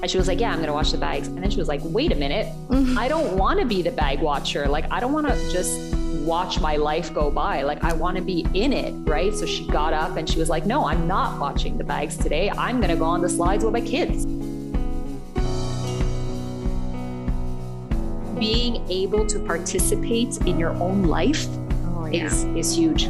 And she was like, Yeah, I'm going to watch the bags. And then she was like, Wait a minute. Mm-hmm. I don't want to be the bag watcher. Like, I don't want to just watch my life go by. Like, I want to be in it. Right. So she got up and she was like, No, I'm not watching the bags today. I'm going to go on the slides with my kids. Being able to participate in your own life Oh, yeah. is, is huge.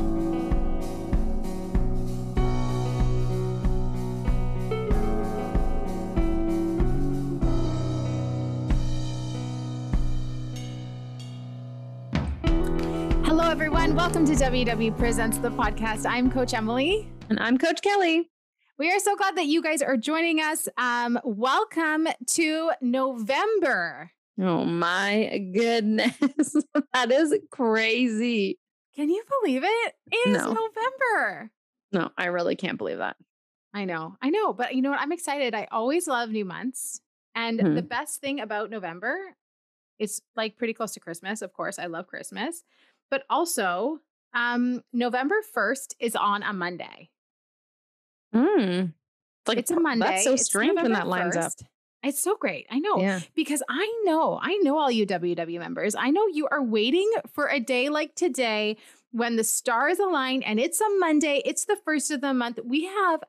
WW Presents the podcast. I'm Coach Emily. And I'm Coach Kelly. We are so glad that you guys are joining us. Um, welcome to November. Oh my goodness. that is crazy. Can you believe it? It is No. November. No, I really can't believe that. I know, I know, but you know what? I'm excited. I always love new months. And Mhm. the best thing about November is like pretty close to Christmas. Of course, I love Christmas, but also um, November 1st is on a Monday. Mm. It's like It's a Monday. That's so strange when that lines up. It's so great. I know. Yeah. Because I know, I know all you WW members. I know you are waiting for a day like today when the stars align and it's a Monday. It's the first of the month. We have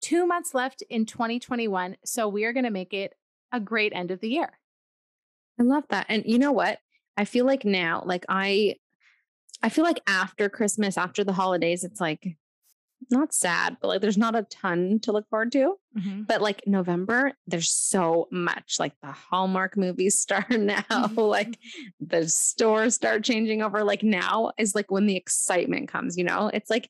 two months left in 2021. So we are going to make it a great end of the year. I love that. And you know what? I feel like now, like I I feel like after Christmas, after the holidays, it's like not sad, but like there's not a ton to look forward to. Mm-hmm. But like November, there's so much. Like the Hallmark movies start now. Mm-hmm. like the stores start changing over. Like now is like when the excitement comes, you know? It's like,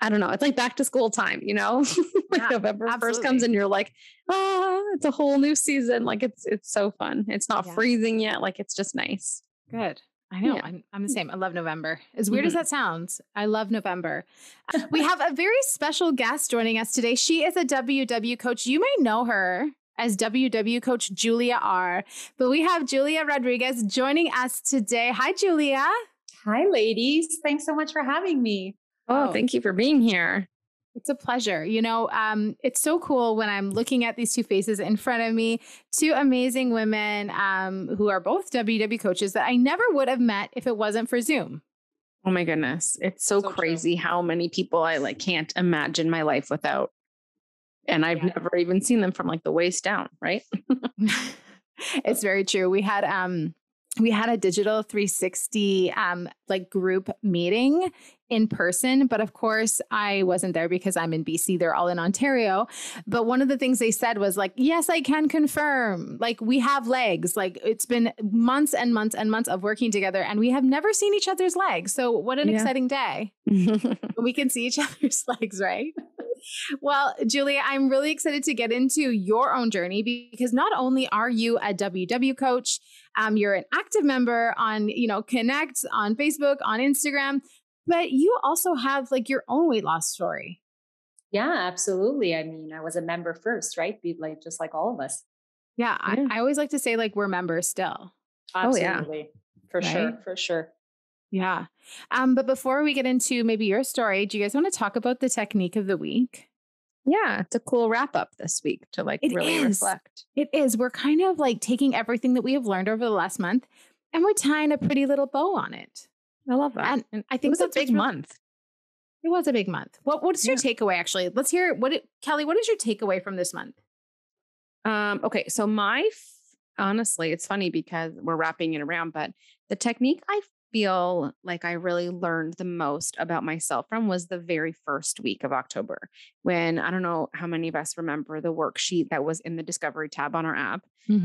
I don't know, it's like back to school time, you know? like Yeah, November 1st comes and you're like, oh, it's a whole new season. Like it's it's so fun. It's not Yeah. freezing yet. Like it's just nice. Good. I know. Yeah. I'm, I'm the same. I love November. As weird as Mhm. that sounds, I love November. We have a very special guest joining us today. She is a WW coach. You may know her as WW coach Julia R. But we have Julia Rodriguez joining us today. Hi, Julia. Hi, ladies. Thanks so much for having me. Oh, Oh. thank you for being here. It's a pleasure. You know, um, it's so cool when I'm looking at these two faces in front of me, two amazing women um, who are both WW coaches that I never would have met if it wasn't for Zoom. Oh my goodness. It's so, So true. crazy how many people I like can't imagine my life without. And I've Yeah. never even seen them from like the waist down, right? it's very true. We had um we had a digital 360 um like group meeting in person, but of course I wasn't there because I'm in BC. They're all in Ontario. But one of the things they said was like, "Yes, I can confirm. Like we have legs. Like it's been months and months and months of working together and we have never seen each other's legs. So what an Yeah. exciting day." we can see each other's legs, right? Well, Julia, I'm really excited to get into your own journey because not only are you a WW coach, um, you're an active member on, you know, Connect on Facebook, on Instagram, but you also have like your own weight loss story. Yeah, absolutely. I mean, I was a member first, right? Be like just like all of us. Yeah, Yeah. I, I always like to say like we're members still. Oh, yeah. Absolutely. For sure. For sure. Yeah. Um, but before we get into maybe your story, do you guys want to talk about the technique of the week? yeah, it's a cool wrap up this week to like It really is. reflect. It is. We're kind of like taking everything that we have learned over the last month and we're tying a pretty little bow on it. I love that. And And I think it was a big real- month. It was a big month. What What's your takeaway? Actually, let's hear what it, Kelly. What is your takeaway from this month? Um, okay, so my honestly, it's funny because we're wrapping it around, but the technique I feel like I really learned the most about myself from was the very first week of October. When I don't know how many of us remember the worksheet that was in the discovery tab on our app,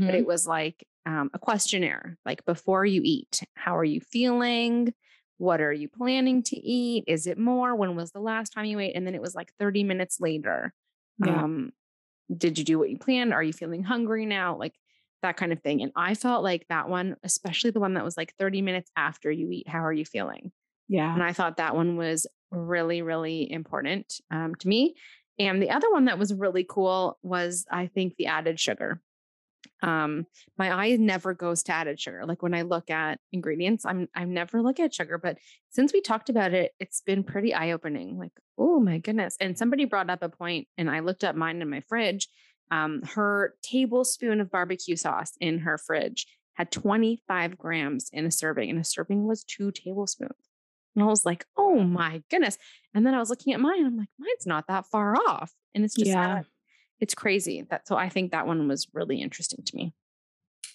but it was like um, a questionnaire like before you eat, how are you feeling? What are you planning to eat? Is it more? When was the last time you ate? And then it was like 30 minutes later. Yeah. Um, did you do what you planned? Are you feeling hungry now? Like that kind of thing. And I felt like that one, especially the one that was like 30 minutes after you eat, how are you feeling? yeah. And I thought that one was really, really important um, to me. And the other one that was really cool was, I think, the added sugar. Um, my eye never goes to added sugar. Like when I look at ingredients, I'm I never look at sugar. But since we talked about it, it's been pretty eye opening. Like, oh my goodness! And somebody brought up a point, and I looked up mine in my fridge, Um, her tablespoon of barbecue sauce in her fridge had 25 grams in a serving, and a serving was two tablespoons. And I was like, oh my goodness. And then I was looking at mine, I'm like, mine's not that far off. And it's just, Yeah. It's crazy. That so I think that one was really interesting to me.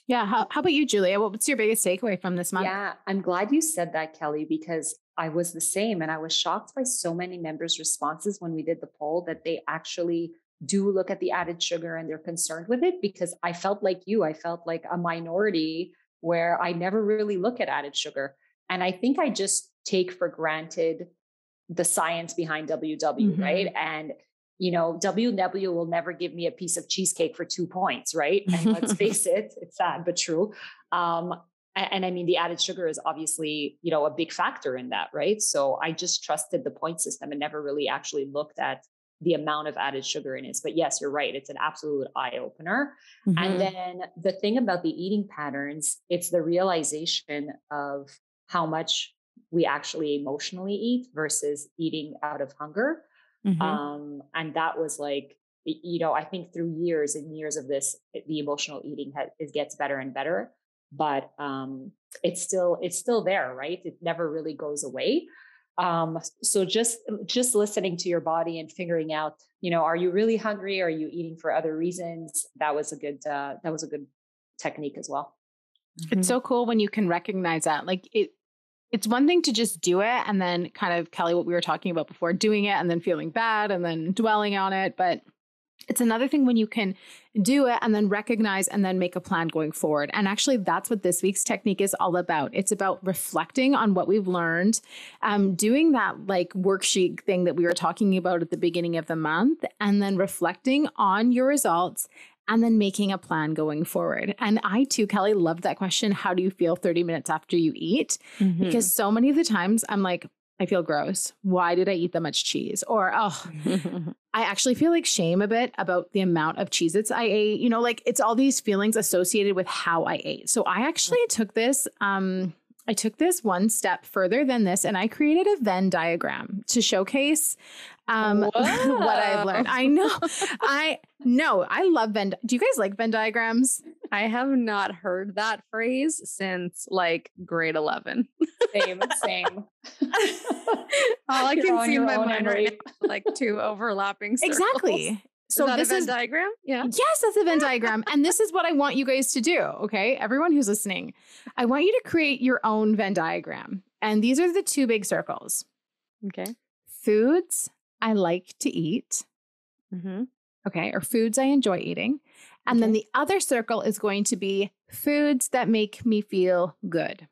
Yeah. How, how about you, Julia? What's your biggest takeaway from this month? Yeah, I'm glad you said that, Kelly, because I was the same. And I was shocked by so many members' responses when we did the poll that they actually do look at the added sugar and they're concerned with it because I felt like you, I felt like a minority where I never really look at added sugar. And I think I just take for granted the science behind WW, right? Mm-hmm. And you know, WW will never give me a piece of cheesecake for two points, right? And let's face it, it's sad but true. Um, a- and, I mean, the added sugar is obviously, you know, a big factor in that, right? So I just trusted the point system and never really actually looked at the amount of added sugar in it. But yes, you're right; it's an absolute eye opener. Mm-hmm. And then the thing about the eating patterns, it's the realization of how much we actually emotionally eat versus eating out of hunger. Mhm. Um, and that was like, you know, I think through years and years of this, the emotional eating ha- it gets better and better. But um, it's still it's still there, right? It never really goes away. Um, so just just listening to your body and figuring out, you know, are you really hungry? Are you eating for other reasons? That was a good uh, that was a good technique as well. It's so cool when you can recognize that. Like it it's one thing to just do it and then kind of Kelly what we were talking about before doing it and then feeling bad and then dwelling on it, but it's another thing when you can do it and then recognize and then make a plan going forward. And actually, that's what this week's technique is all about. It's about reflecting on what we've learned, um, doing that like worksheet thing that we were talking about at the beginning of the month, and then reflecting on your results and then making a plan going forward. And I too, Kelly, loved that question. How do you feel 30 minutes after you eat? Mhm. Because so many of the times I'm like, I feel gross. Why did I eat that much cheese? Or, oh, I actually feel like shame a bit about the amount of Cheez Its I ate. You know, like it's all these feelings associated with how I ate. So I actually took this, um, I took this one step further than this and I created a Venn diagram to showcase um what I've learned. I know. I know. I love Venn. Do you guys like Venn diagrams? I have not heard that phrase since like grade 11. Same, same. All I You're can see in my mind right now like two overlapping circles. Exactly. So is this a Venn is diagram? Yeah. Yes, that's a Venn diagram. And this is what I want you guys to do. Okay. Everyone who's listening, I want you to create your own Venn diagram. And these are the two big circles Okay. foods I like to eat. Mm-hmm. Okay. Or foods I enjoy eating. And then the other circle is going to be foods that make me feel good.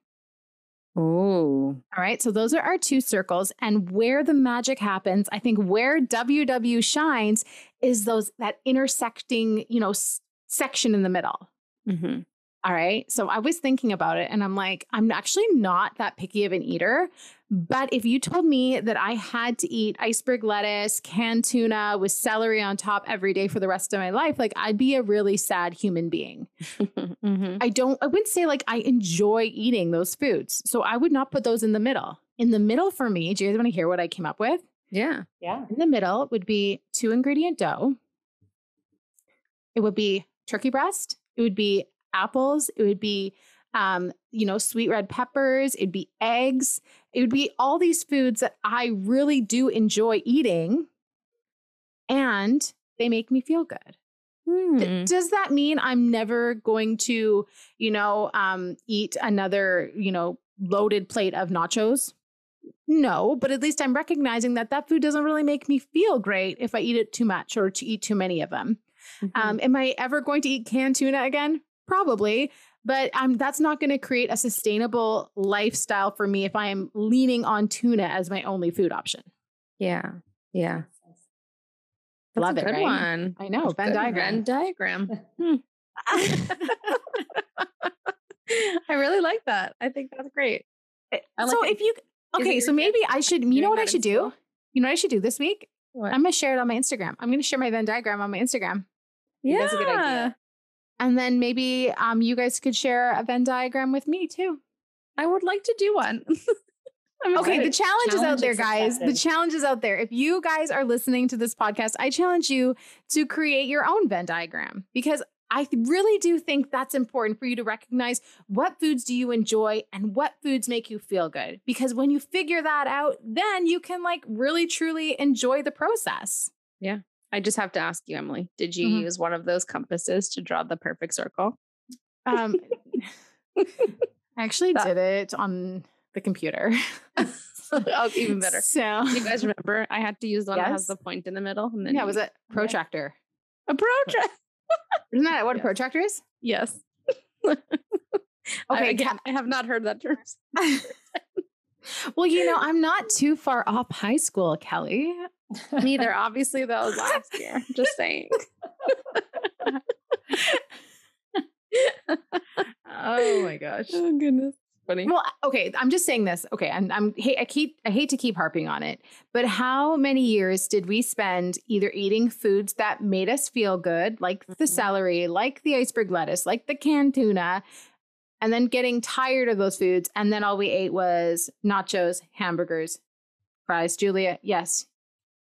Oh. All right. So those are our two circles. And where the magic happens, I think where WW shines is those that intersecting, you know, s- section in the middle. Mm-hmm. All right. So I was thinking about it and I'm like, I'm actually not that picky of an eater. But if you told me that I had to eat iceberg lettuce, canned tuna with celery on top every day for the rest of my life, like I'd be a really sad human being. mm-hmm. I don't, I wouldn't say like I enjoy eating those foods. So I would not put those in the middle. In the middle for me, do you guys want to hear what I came up with? Yeah. yeah. In the middle would be two ingredient dough. It would be turkey breast. It would be apples. It would be, um, you know, sweet red peppers. It'd be eggs. It would be all these foods that I really do enjoy eating, and they make me feel good. Hmm. Does that mean I'm never going to, you know, um, eat another, you know, loaded plate of nachos? No, but at least I'm recognizing that that food doesn't really make me feel great if I eat it too much or to eat too many of them. Mhm. Um, am I ever going to eat canned tuna again? Probably, but um, that's not going to create a sustainable lifestyle for me if I am leaning on tuna as my only food option. yeah. Yeah. That's Love a it, good right? one. I know, Venn diagram. Venn diagram. Hmm. I really like that. I think that's great. I like so it. if you okay, so maybe I should. You know what I should do? You know what I should do this week? What? I'm gonna share it on my Instagram. I'm gonna share my Venn diagram on my Instagram, yeah. That's a good idea. And then maybe um you guys could share a Venn diagram with me too. I would like to do one. I'm Okay, the excited. challenge is out there, guys. The accepted. challenge is out there. If you guys are listening to this podcast, I challenge you to create your own Venn diagram because I really do think that's important for you to recognize what foods do you enjoy and what foods make you feel good. Because when you figure that out, then you can like really truly enjoy the process. I just have to ask you, Emily, did you Mhm. use one of those compasses to draw the perfect circle? Um, I actually That- did it on the computer. oh, even better. So, You guys remember I had to use the one that has the point in the middle? And then yeah, you- was it protractor? a protractor? Isn't that what Yes. a protractor is? Yes. Okay, I, again, I have not heard that term. well, you know, I'm not too far off high school, Kelly. Neither. Obviously, that was last year. Just saying. Oh my gosh. Oh goodness. Funny. Well, okay, I'm just saying this. Okay, I'm, I'm hey, I keep I hate to keep harping on it, but how many years did we spend either eating foods that made us feel good, like the Mhm. celery, like the iceberg lettuce, like the canned tuna, and then getting tired of those foods, and then all we ate was nachos, hamburgers, fries. Julia, yes,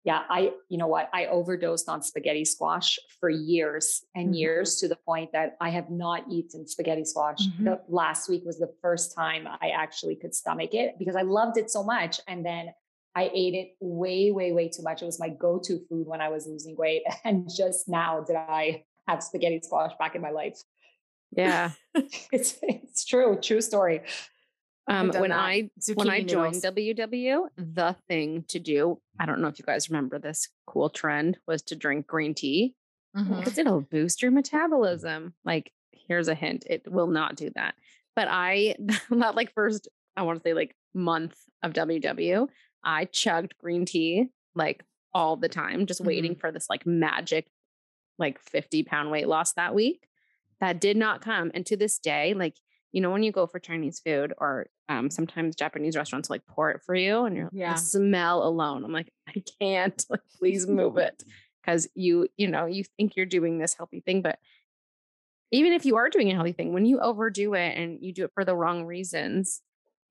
Yeah, I, you know what? I overdosed on spaghetti squash for years and Mhm. years to the point that I have not eaten spaghetti squash. Mhm. The last week was the first time I actually could stomach it because I loved it so much. And then I ate it way, way, way too much. It was my go to food when I was losing weight. And just now did I have spaghetti squash back in my life. Yeah. It's, it's true, true story. Um, when that. I when I joined noodles. WW, the thing to do, I don't know if you guys remember this cool trend, was to drink green tea Mhm. because it'll boost your metabolism. Like, here's a hint, it will not do that. But I, that like first, I want to say like month of WW, I chugged green tea like all the time, just waiting for this like magic, like 50 pound weight loss that week. That did not come. And to this day, like, you know, when you go for Chinese food or um, sometimes Japanese restaurants like pour it for you and you're Yeah. the smell alone. I'm like, I can't, like, please move it. Cause you, you know, you think you're doing this healthy thing, but even if you are doing a healthy thing, when you overdo it and you do it for the wrong reasons,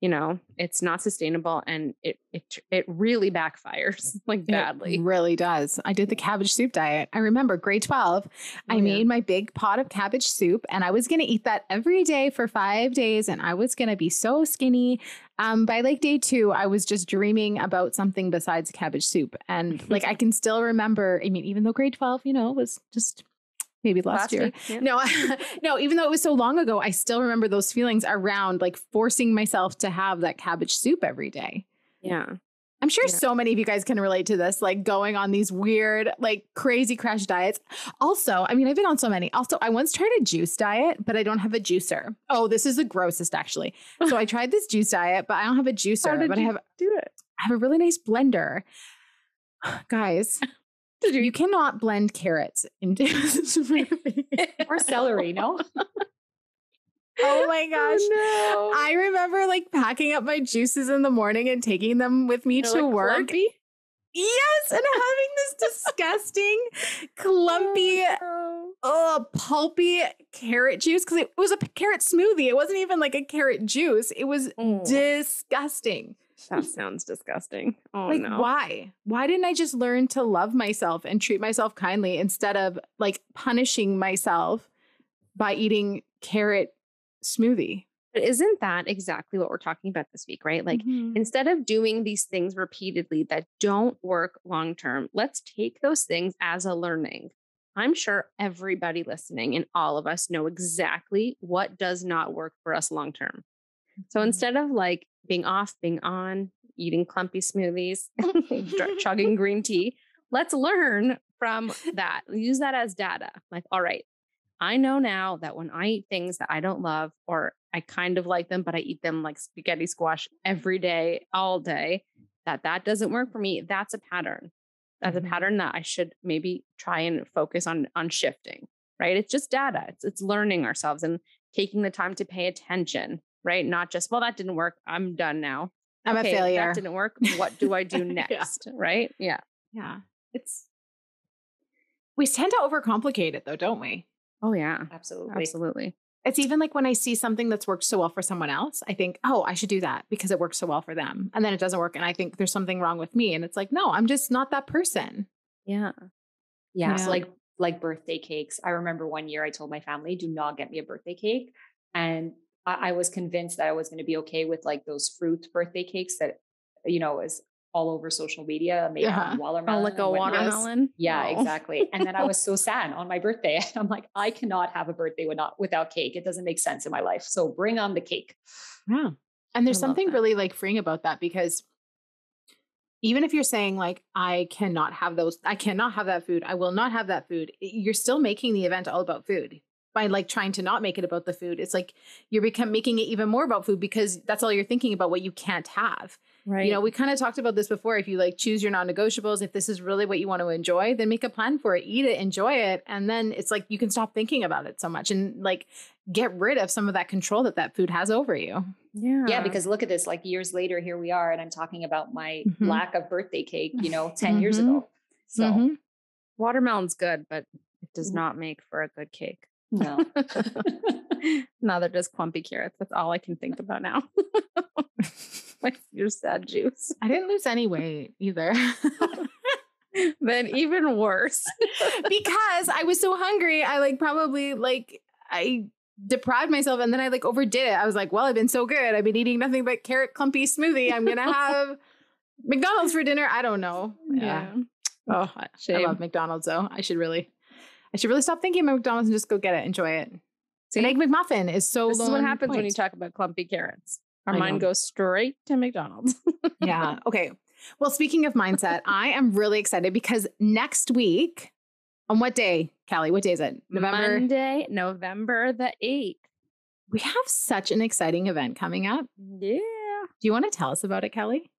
you know, it's not sustainable and it it it really backfires like badly. It really does. I did the cabbage soup diet. I remember grade 12. I Oh, yeah. made my big pot of cabbage soup and I was going to eat that every day for five days and I was going to be so skinny. Um, by like day two, I was just dreaming about something besides cabbage soup. And like I can still remember, I mean, even though grade 12, you know, was just maybe last, year. week, yeah. No, no, even though it was so long ago, I still remember those feelings around like forcing myself to have that cabbage soup every day. Yeah. I'm sure Yeah. so many of you guys can relate to this, like going on these weird, like crazy crash diets. Also, I mean, I've been on so many. Also, I once tried a juice diet, but I don't have a juicer. Oh, this is the grossest, actually. So I tried this juice diet, but I don't have a juicer. but I have Do it. I have a really nice blender. Guys, you cannot blend carrots into Or celery, no? Oh my oh, gosh. Oh, no. I remember like packing up my juices in the morning and taking them with me They're, to like, work. clumpy? Yes, and having this disgusting, clumpy, Oh, oh, pulpy carrot juice because it was a carrot smoothie. It wasn't even like a carrot juice. It was no. disgusting. That sounds disgusting. Oh like, no. why? Why didn't I just learn to love myself and treat myself kindly instead of like punishing myself by eating carrot smoothie? But isn't that exactly what we're talking about this week, right? Like Mhm. instead of doing these things repeatedly that don't work long term, let's take those things as a learning. I'm sure everybody listening and all of us know exactly what does not work for us long term. So Mhm. instead of like being off, being on, eating clumpy smoothies, chugging green tea, let's learn from that. Use that as data. Like, all right, I know now that when I eat things that I don't love or I kind of like them, but I eat them like spaghetti squash every day, all day, that that doesn't work for me. That's a pattern. That's a mm-hmm. pattern that I should maybe try and focus on on shifting. Right? It's just data. It's it's learning ourselves and taking the time to pay attention. Right? Not just well, that didn't work. I'm done now. I'm Okay, a failure. That didn't work. What do I do Yeah. next? Right? Yeah. Yeah. It's we tend to overcomplicate it though, don't we? Oh yeah. Absolutely. Absolutely. It's even like when I see something that's worked so well for someone else, I think, oh, I should do that because it works so well for them. And then it doesn't work. And I think there's something wrong with me. And it's like, no, I'm just not that person. Yeah. Yeah. Yeah. So like like birthday cakes. I remember one year I told my family, do not get me a birthday cake. And I, I was convinced that I was going to be okay with like those fruit birthday cakes that, you know, is all over social media made Yeah. out of watermelon. Oh, like a watermelon. Yeah, No. exactly. And then I was so sad on my birthday. I'm like, I cannot have a birthday without without cake. It doesn't make sense in my life. So bring on the cake. Yeah. And there's I something really like freeing about that because even if you're saying like I cannot have those, I cannot have that food, I will not have that food, you're still making the event all about food. By like trying to not make it about the food, it's like you're become making it even more about food because that's all you're thinking about what you can't have. Right. You know, we kind of talked about this before. If you like choose your non-negotiables, if this is really what you want to enjoy, then make a plan for it, eat it, enjoy it, and then it's like you can stop thinking about it so much and like get rid of some of that control that that food has over you. yeah. Yeah, because look at this. Like years later, here we are, and I'm talking about my Mhm. lack of birthday cake. You know, 10 years Mhm. ago. So Mhm. watermelon's good, but it does Mhm. not make for a good cake. No. Neither does clumpy carrots. That's all I can think about now. like your sad juice. I didn't lose any weight either then even worse. because I was so hungry. I like probably like I deprived myself and then I like overdid it. I was like, well, I've been so good. I've been eating nothing but carrot clumpy smoothie. I'm gonna have McDonald's for dinner. I don't know. Yeah. Oh, I, I love McDonald's though. I should really, I should really stop thinking about McDonald's and just go get it, enjoy it. See? An egg McMuffin is so. This is what happens when you talk about clumpy carrots. Our mind goes straight to McDonald's. yeah. Okay. Well, speaking of mindset, I am really excited because next week, on what day, Callie? What day is it? November. Monday, November the 8th. We have such an exciting event coming up. Yeah. Do you want to tell us about it, Kelly?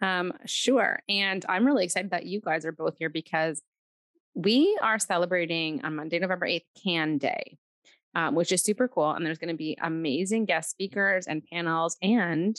Um, sure. And I'm really excited that you guys are both here because we are celebrating on Monday, November 8th, Can Day, um, which is super cool. And there's going to be amazing guest speakers and panels, and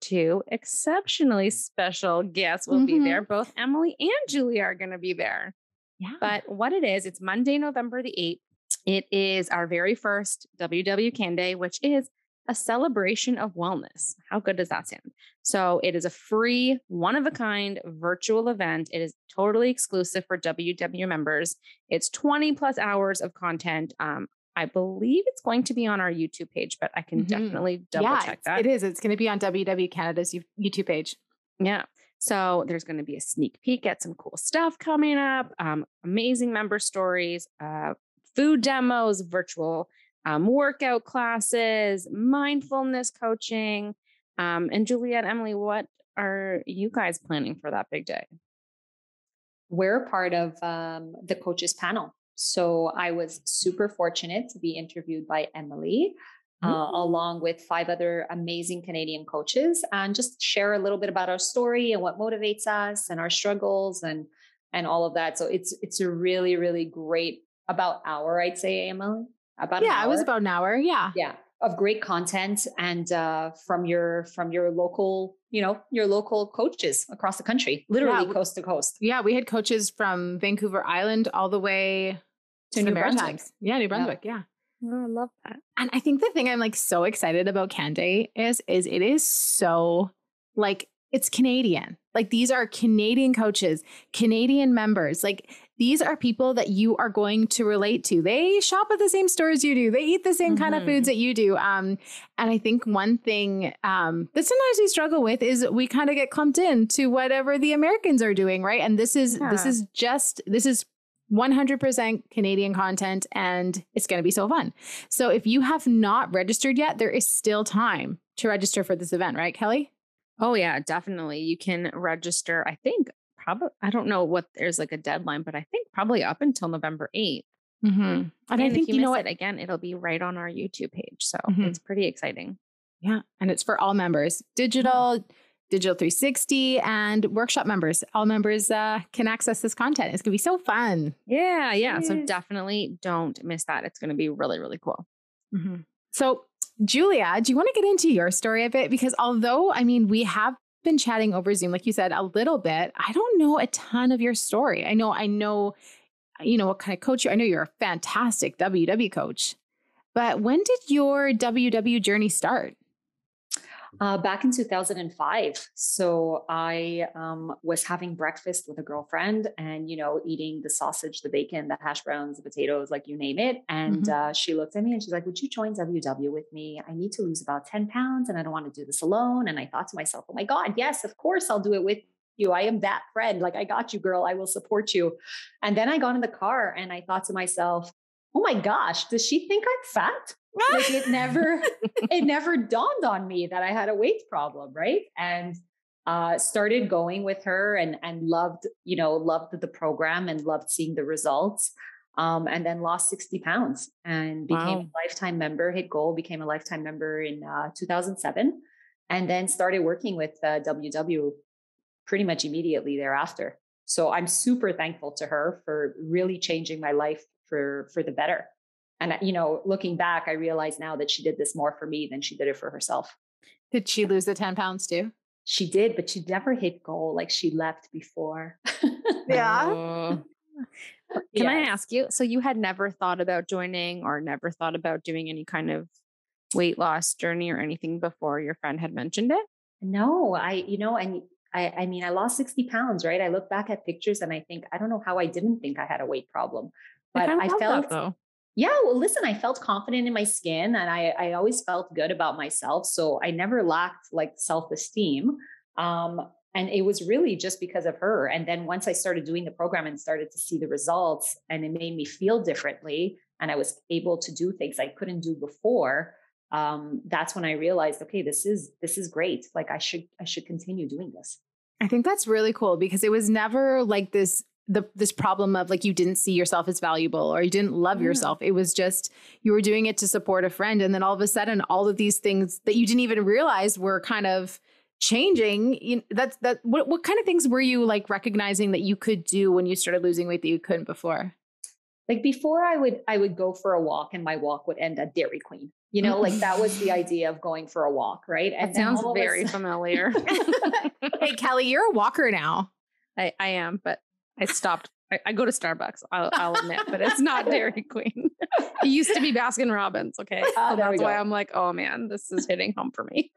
two exceptionally special guests will be Mhm. there. Both Emily and Julia are going to be there. Yeah. But what it is, it's Monday, November the 8th. It is our very first WW Can Day, which is a celebration of wellness. How good does that sound? So it is a free, one of a kind virtual event. It is totally exclusive for WW members. It's 20 plus hours of content. Um, I believe it's going to be on our YouTube page, but I can Mhm. definitely double yeah, check that. It is. It's going to be on WW Canada's YouTube page. Yeah. So there's going to be a sneak peek at some cool stuff coming up, um, amazing member stories, uh, food demos, virtual um, workout classes, mindfulness coaching. Um, and Juliet, Emily, what are you guys planning for that big day? We're part of um, the coaches panel. So I was super fortunate to be interviewed by Emily, uh, along with five other amazing Canadian coaches, and just share a little bit about our story and what motivates us and our struggles and and all of that. So it's it's a really really great about hour, I'd say, Emily. About an yeah, it was about an hour. Yeah. yeah of great content and uh, from your from your local you know your local coaches across the country literally we- coast to coast Yeah. We had coaches from Vancouver Island all the way To the New Brunswick. Yeah, New Brunswick. yeah. Oh, I love that. And I think the thing I'm like so excited about Can Day is is it is so like it's Canadian. Like these are Canadian coaches, Canadian members. Like these are people that you are going to relate to. They shop at the same stores you do. They eat the same kind of Mhm. foods that you do. Um, and I think one thing um, that sometimes we struggle with is we kind of get clumped in to whatever the Americans are doing, right? And this is this is just this is 100% Canadian content and it's going to be so fun. So if you have not registered yet, there is still time to register for this event, right, Kelly? Oh yeah, definitely. You can register. I think probably. I don't know what there's like a deadline, but I think probably up until November eighth. Mm-hmm. And, And, I if think you, you, know what? it again, it'll be right on our YouTube page. So Mhm. it's pretty exciting. Yeah, and it's for all members, digital, digital 360, and workshop members. All members uh, can access this content. It's gonna be so fun. Yeah, yeah. So definitely don't miss that. It's going to be really, really cool. Mm-hmm. So, Julia, do you want to get into your story a bit? Because although, I mean, we have been chatting over Zoom, like you said, a little bit, I don't know a ton of your story. I know, I know, you know, what kind of coach you I know you're a fantastic WW coach. But when did your WW journey start? Uh, back in 2005. So I um, was having breakfast with a girlfriend and, you know, eating the sausage, the bacon, the hash browns, the potatoes, like you name it. And mm-hmm. uh, she looked at me and she's like, Would you join WW with me? I need to lose about 10 pounds and I don't want to do this alone. And I thought to myself, Oh my God, yes, of course I'll do it with you. I am that friend. Like, I got you, girl. I will support you. And then I got in the car and I thought to myself, Oh my gosh, does she think I'm fat? like it never it never dawned on me that I had a weight problem, right? And uh, started going with her and and loved you know loved the program and loved seeing the results. Um, and then lost 60 pounds and became wow. a lifetime member. Hit goal, became a lifetime member in uh, 2007, and then started working with uh, WW pretty much immediately thereafter. So I'm super thankful to her for really changing my life for for the better. And, you know, looking back, I realize now that she did this more for me than she did it for herself. Did she lose the 10 pounds too? She did, but she never hit goal. Like she left before. yeah. Uh, can yes. I ask you? So you had never thought about joining or never thought about doing any kind of weight loss journey or anything before your friend had mentioned it? No, I, you know, and I, I mean, I lost 60 pounds, right? I look back at pictures and I think, I don't know how I didn't think I had a weight problem, but I, I felt, that, yeah, well, listen, I felt confident in my skin and I, I always felt good about myself. So I never lacked like self esteem. Um, and it was really just because of her. And then once I started doing the program and started to see the results, and it made me feel differently, and I was able to do things I couldn't do before. Um, that's when I realized, okay, this is this is great. Like I should I should continue doing this. I think that's really cool because it was never like this the this problem of like you didn't see yourself as valuable or you didn't love yeah. yourself. It was just you were doing it to support a friend and then all of a sudden all of these things that you didn't even realize were kind of changing. You, that's that what what kind of things were you like recognizing that you could do when you started losing weight that you couldn't before? Like before I would I would go for a walk and my walk would end at Dairy Queen. You know, like that was the mm. idea of going for a walk, right? And that sounds very familiar. hey Kelly, you're a walker now. I, I am, but I stopped. I, I go to Starbucks. I'll, I'll, admit, but it's not Dairy Queen. it used to be Baskin Robbins. Okay, uh, so that's why I'm like, oh man, this is hitting home for me.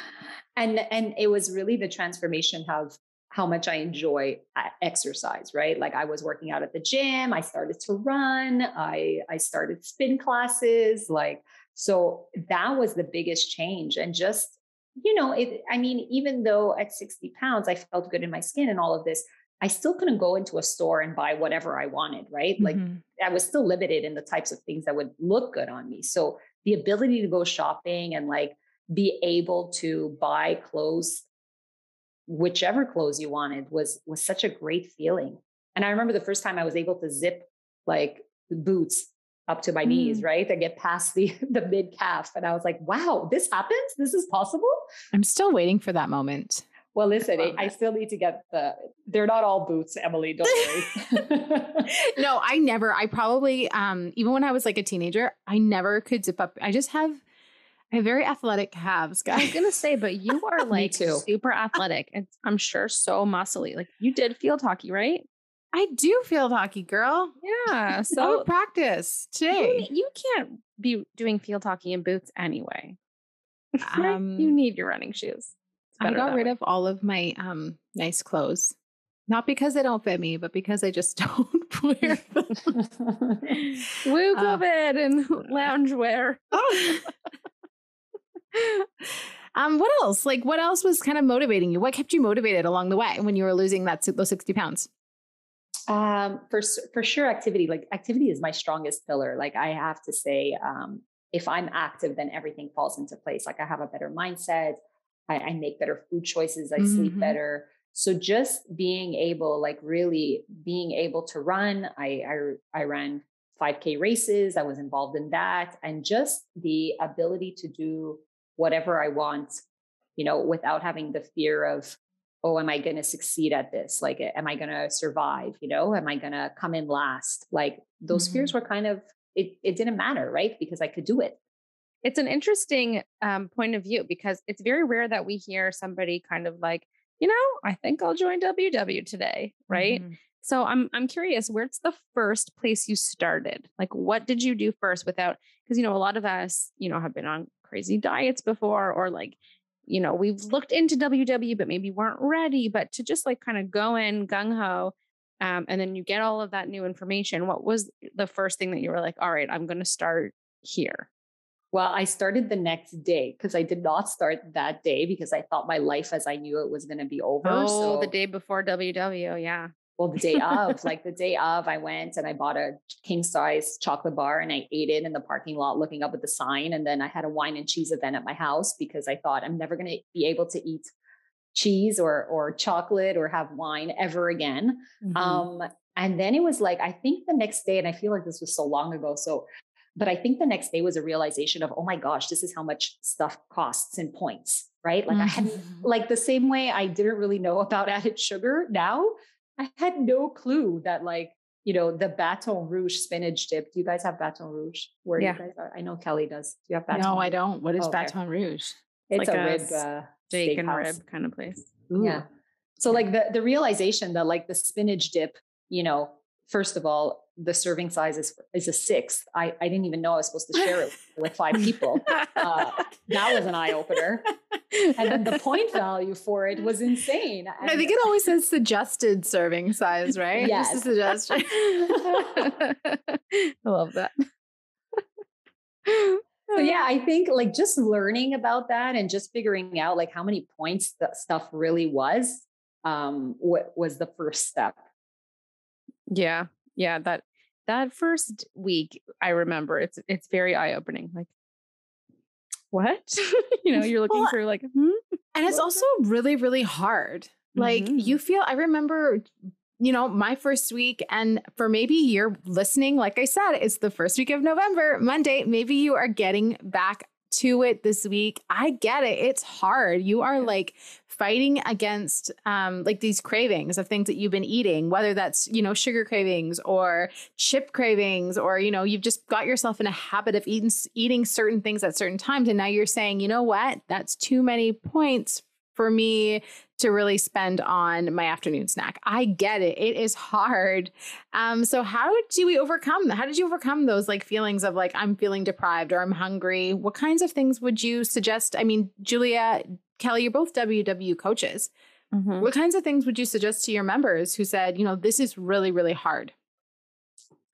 and and it was really the transformation of how much I enjoy uh, exercise, right? Like I was working out at the gym, I started to run, I I started spin classes, like so that was the biggest change and just you know, it I mean even though at 60 pounds I felt good in my skin and all of this, I still couldn't go into a store and buy whatever I wanted, right? Like mm-hmm. I was still limited in the types of things that would look good on me. So the ability to go shopping and like be able to buy clothes, whichever clothes you wanted, was was such a great feeling. And I remember the first time I was able to zip like boots up to my mm. knees, right? That get past the the mid calf. And I was like, wow, this happens? This is possible? I'm still waiting for that moment. Well, listen, I, I still need to get the. They're not all boots, Emily. Don't worry. no, I never. I probably, um, even when I was like a teenager, I never could zip up. I just have, I have very athletic calves, guys. I was gonna say, but you are like super athletic, and I'm sure so muscly. Like you did field hockey, right? I do field hockey, girl. Yeah. So practice today. You, you, can't be doing field hockey in boots anyway. Um, you need your running shoes. I got rid way. of all of my um, nice clothes. Not because they don't fit me, but because I just don't wear them. Woo uh, COVID and loungewear. Oh. um, what else? Like, what else was kind of motivating you? What kept you motivated along the way when you were losing that those sixty pounds? Um, for for sure, activity. Like, activity is my strongest pillar. Like, I have to say, um, if I'm active, then everything falls into place. Like, I have a better mindset. I, I make better food choices, I mm-hmm. sleep better. So just being able, like really being able to run, I, I I ran 5K races, I was involved in that, and just the ability to do whatever I want, you know, without having the fear of, oh, am I going to succeed at this? Like, am I going to survive? You know, am I going to come in last? Like those mm-hmm. fears were kind of it. It didn't matter, right? Because I could do it it's an interesting um, point of view because it's very rare that we hear somebody kind of like, you know, I think I'll join WW today, right? Mm-hmm. So I'm I'm curious, where's the first place you started? Like what did you do first without because you know a lot of us, you know, have been on crazy diets before or like you know, we've looked into WW but maybe weren't ready, but to just like kind of go in gung ho um, and then you get all of that new information. What was the first thing that you were like, all right, I'm going to start here? Well, I started the next day because I did not start that day because I thought my life as I knew it was going to be over. Oh, so, the day before WW. Yeah. Well, the day of, like the day of, I went and I bought a king size chocolate bar and I ate it in the parking lot looking up at the sign. And then I had a wine and cheese event at my house because I thought I'm never going to be able to eat cheese or or chocolate or have wine ever again. Mm-hmm. Um, and then it was like I think the next day, and I feel like this was so long ago. So, but I think the next day was a realization of, oh my gosh, this is how much stuff costs in points, right? Like mm-hmm. I mm-hmm. like the same way I didn't really know about added sugar. Now I had no clue that like you know, the Baton Rouge spinach dip. Do you guys have Baton Rouge where yeah. you guys are? I know Kelly does. Do you have Baton No, Rouge? I don't. What is oh, okay. Baton Rouge? It's like a, a rib uh, steak and rib kind of place. Ooh. Yeah. So like the the realization that like the spinach dip, you know, first of all, the serving size is is a sixth. I I didn't even know I was supposed to share it with five people. Uh, that was an eye opener. And then the point value for it was insane. And I think it always says suggested serving size, right? Yes, Just a suggestion. I love that so yeah i think like just learning about that and just figuring out like how many points that stuff really was um what was the first step yeah yeah that that first week i remember it's it's very eye-opening like what you know you're looking well, for like hmm? and it's also really really hard like mm-hmm. you feel i remember you know, my first week, and for maybe you're listening, like I said, it's the first week of November, Monday. Maybe you are getting back to it this week. I get it. It's hard. You are like fighting against um like these cravings of things that you've been eating, whether that's, you know, sugar cravings or chip cravings or you know, you've just got yourself in a habit of eating eating certain things at certain times and now you're saying, "You know what? That's too many points for me to really spend on my afternoon snack. I get it. It is hard. Um, so how do we overcome that? How did you overcome those like feelings of like I'm feeling deprived or I'm hungry? What kinds of things would you suggest? I mean, Julia, Kelly, you're both WW coaches. Mm-hmm. What kinds of things would you suggest to your members who said, you know, this is really, really hard?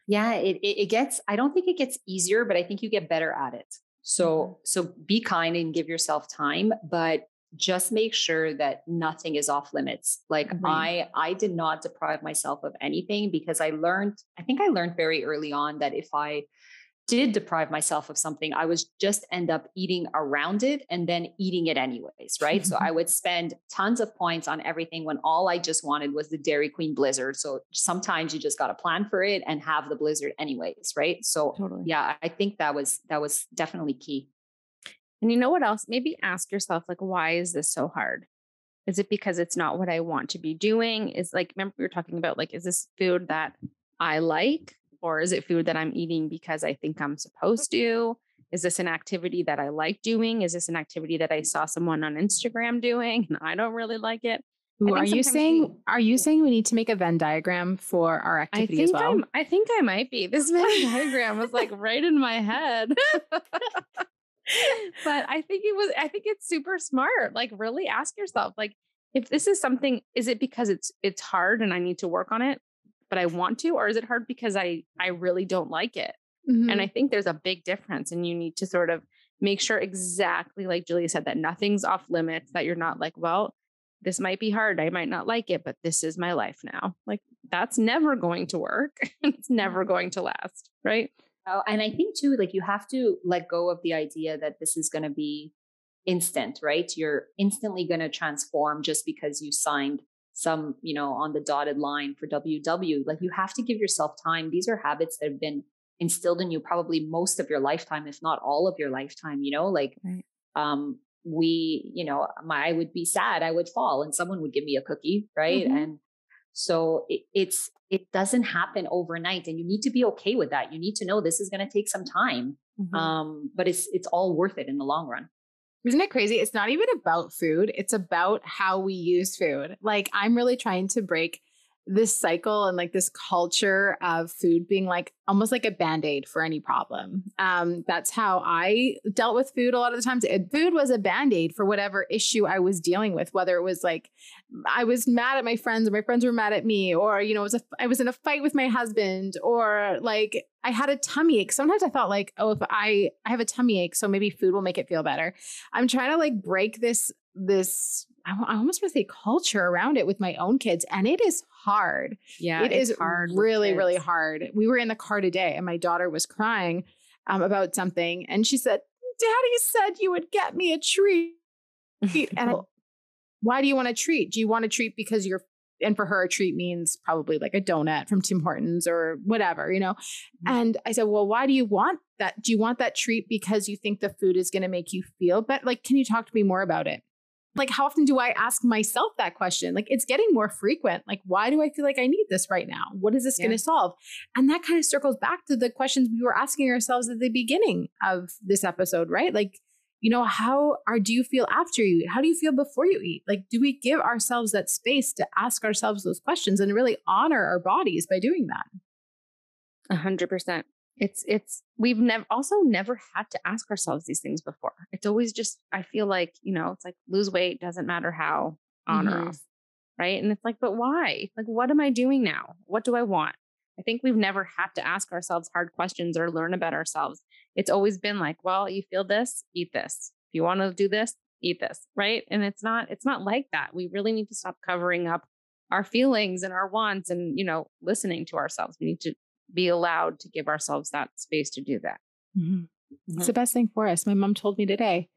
Yeah, it, it, it gets, I don't think it gets easier, but I think you get better at it. So, mm-hmm. so be kind and give yourself time, but just make sure that nothing is off limits. Like mm-hmm. i i did not deprive myself of anything because i learned i think i learned very early on that if i did deprive myself of something i was just end up eating around it and then eating it anyways right? So i would spend tons of points on everything when all i just wanted was the dairy queen blizzard. So sometimes you just got to plan for it and have the blizzard anyways right? So totally. yeah i think that was that was definitely key and you know what else? Maybe ask yourself, like, why is this so hard? Is it because it's not what I want to be doing? Is like, remember we were talking about, like, is this food that I like? Or is it food that I'm eating because I think I'm supposed to? Is this an activity that I like doing? Is this an activity that I saw someone on Instagram doing and I don't really like it? Ooh, are you saying we, are you saying we need to make a Venn diagram for our activity as well? I'm, I think I might be. This Venn diagram was like right in my head. but I think it was, I think it's super smart. Like, really ask yourself, like, if this is something, is it because it's it's hard and I need to work on it, but I want to, or is it hard because I I really don't like it? Mm-hmm. And I think there's a big difference, and you need to sort of make sure exactly like Julia said that nothing's off limits. That you're not like, well, this might be hard. I might not like it, but this is my life now. Like that's never going to work. it's never going to last, right? Oh, and I think too, like you have to let go of the idea that this is going to be instant, right? You're instantly going to transform just because you signed some, you know, on the dotted line for WW. Like you have to give yourself time. These are habits that have been instilled in you probably most of your lifetime, if not all of your lifetime, you know, like, right. um, we, you know, my, I would be sad, I would fall and someone would give me a cookie, right? Mm-hmm. And so it, it's it doesn't happen overnight, and you need to be okay with that. You need to know this is going to take some time, mm-hmm. um, but it's it's all worth it in the long run. Isn't it crazy? It's not even about food. It's about how we use food. Like I'm really trying to break this cycle and like this culture of food being like almost like a band-aid for any problem. Um, that's how i dealt with food a lot of the times it, food was a band-aid for whatever issue i was dealing with whether it was like i was mad at my friends or my friends were mad at me or you know it was a, i was in a fight with my husband or like i had a tummy ache. Sometimes i thought like oh if i i have a tummy ache so maybe food will make it feel better. I'm trying to like break this this I, I almost want to say culture around it with my own kids and it is hard. Yeah, it's hard. really really hard. We were in the car today and my daughter was crying um, about something and she said daddy said you would get me a treat. And I, why do you want a treat? Do you want a treat because you're and for her a treat means probably like a donut from tim hortons or whatever you know? And i said well why do you want that? Do you want that treat because you think the food is going to make you feel better like can you talk to me more about it like how often do i ask myself that question? Like it's getting more frequent. Like why do i feel like i need this right now? What is this going to solve? And that kind of circles back to the questions we were asking ourselves at the beginning of this episode right? Like you know how are do you feel after you eat? How do you feel before you eat? Like do we give ourselves that space to ask ourselves those questions and really honor our bodies by doing that? A hundred percent. It's it's we've never also never had to ask ourselves these things before. It's always just I feel like, you know, it's like lose weight, doesn't matter how, on or Mhm. off. Right. And it's like, but why? Like, what am I doing now? What do I want? I think we've never had to ask ourselves hard questions or learn about ourselves. It's always been like, well, you feel this, eat this. If you want to do this, eat this. Right. And it's not, it's not like that. We really need to stop covering up our feelings and our wants and, you know, listening to ourselves. We need to be allowed to give ourselves that space to do that. It's the best thing for us. My mom told me today.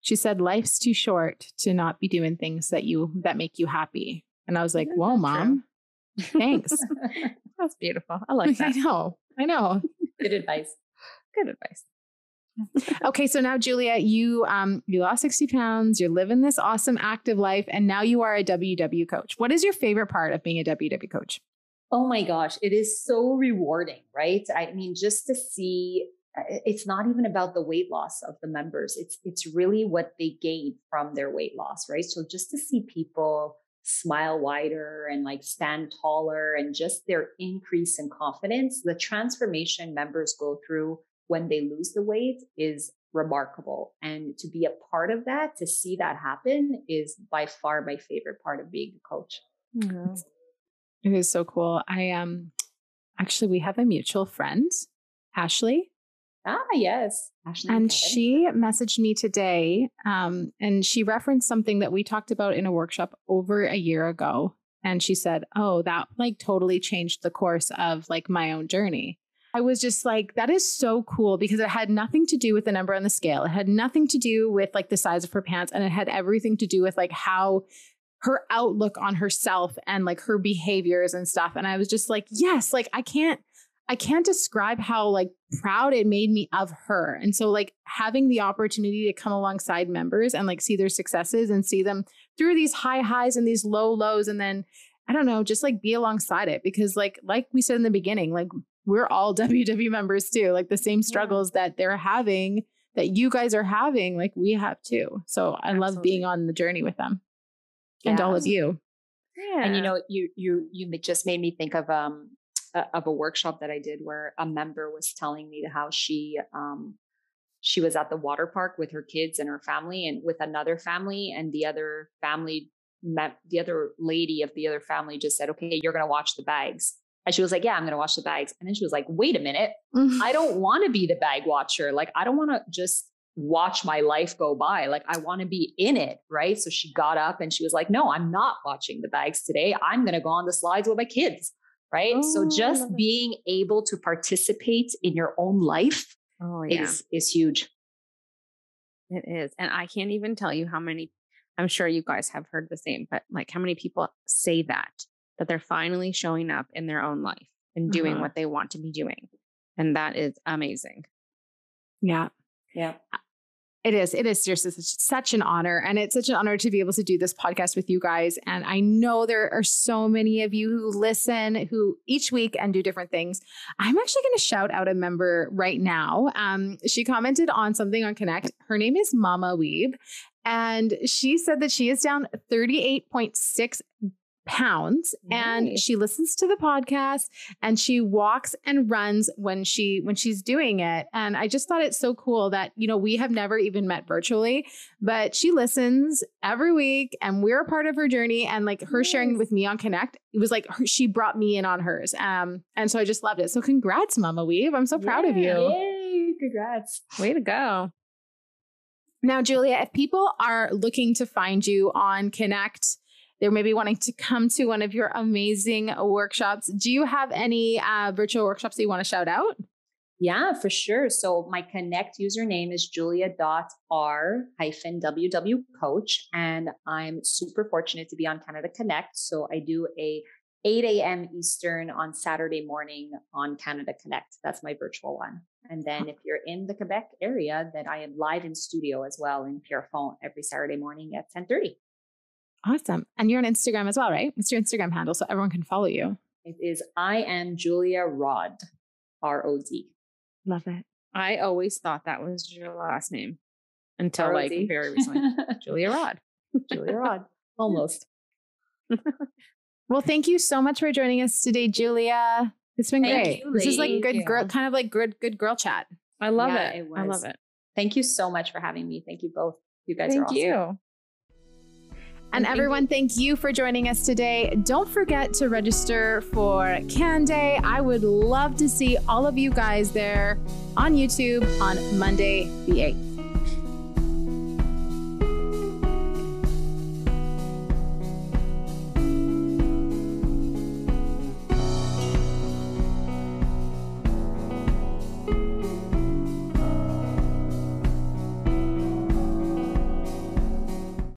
She said life's too short to not be doing things that you that make you happy. And I was like, "Whoa, mom. Thanks." That's beautiful. I like that. I know. I know. Good advice. Good advice. Okay, so now Julia, you um you lost 60 pounds, you're living this awesome active life, and now you are a WW coach. What is your favorite part of being a WW coach? Oh my gosh, it is so rewarding, right? I mean, just to see uh, it's not even about the weight loss of the members. It's it's really what they gain from their weight loss, right? So just to see people smile wider and like stand taller and just their increase in confidence, the transformation members go through when they lose the weight is remarkable. And to be a part of that, to see that happen is by far my favorite part of being a coach. It is so cool. I um actually we have a mutual friend, Ashley, Ah, yes. Ashley and Kevin. she messaged me today um and she referenced something that we talked about in a workshop over a year ago and she said, "Oh, that like totally changed the course of like my own journey." I was just like, that is so cool because it had nothing to do with the number on the scale. It had nothing to do with like the size of her pants and it had everything to do with like how her outlook on herself and like her behaviors and stuff. And I was just like, yes, like I can't I can't describe how like proud it made me of her. And so like having the opportunity to come alongside members and like see their successes and see them through these high highs and these low lows and then I don't know, just like be alongside it because like like we said in the beginning, like we're all WW members too. Like the same struggles that they're having that you guys are having, like we have too. So I love being on the journey with them and all of you. Yeah. And you know, you you you just made me think of um a- of a workshop that I did where a member was telling me how she um she was at the water park with her kids and her family and with another family and the other family met the other lady of the other family just said, "Okay, you're going to watch the bags." And she was like, "Yeah, I'm going to watch the bags." And then she was like, "Wait a minute. I don't want to be the bag watcher. Like, I don't want to just watch my life go by. Like, I want to be in it. Right. So she got up and she was like, No, I'm not watching the bags today. I'm going to go on the slides with my kids. Right. Oh, so just being able to participate in your own life oh yeah, is, is huge. it is. And I can't even tell you how many. I'm sure you guys have heard the same, but like how many people say that that they're finally showing up in their own life and doing Uh-huh. what they want to be doing, and that is amazing. yeah. Yeah. It is. It is seriously such, an honor. And it's such an honor to be able to do this podcast with you guys. And I know there are so many of you who listen who each week and do different things. I'm actually going to shout out a member right now. Um, she commented on something on Connect. Her name is Mama Weeb. And she said that she is down 38.6 pounds and she listens to the podcast and she walks and runs when she when she's doing it and i just thought it's so cool that you know we have never even met virtually but she listens every week and we're a part of her journey and like her sharing with me on connect it was like her, she brought me in on hers um and so i just loved it. So congrats mama weave. I'm so proud of you. Yay, congrats. Way to go. Now, Julia, if people are looking to find you on Connect, they're maybe wanting to come to one of your amazing workshops. Do you have any uh, virtual workshops that you want to shout out? Yeah, for sure. So my Connect username is julia.r hyphen ww coach. And I'm super fortunate to be on Canada Connect. So I do a 8 a.m. Eastern on Saturday morning on Canada Connect. That's my virtual one. And then if you're in the Quebec area, then I am live in studio as well in Pierrefonds every Saturday morning at 1030. Awesome. And you're on Instagram as well, right? What's your Instagram handle so everyone can follow you? It is I am Julia Rod, R O D. Love it. I always thought that was your last name until like R.O.D.. very recently. Julia Rod. Julia Rod. Almost. Well, thank you so much for joining us today, Julia. It's been Thank great. you, this is like good Yeah. girl, kind of like good, good girl chat. I love Yeah, it. it I love it. Thank you so much for having me. Thank you both. You guys are Thank awesome. you. And everyone, thank you for joining us today. Don't forget to register for Can Day. I would love to see all of you guys there on YouTube on Monday, the 8th.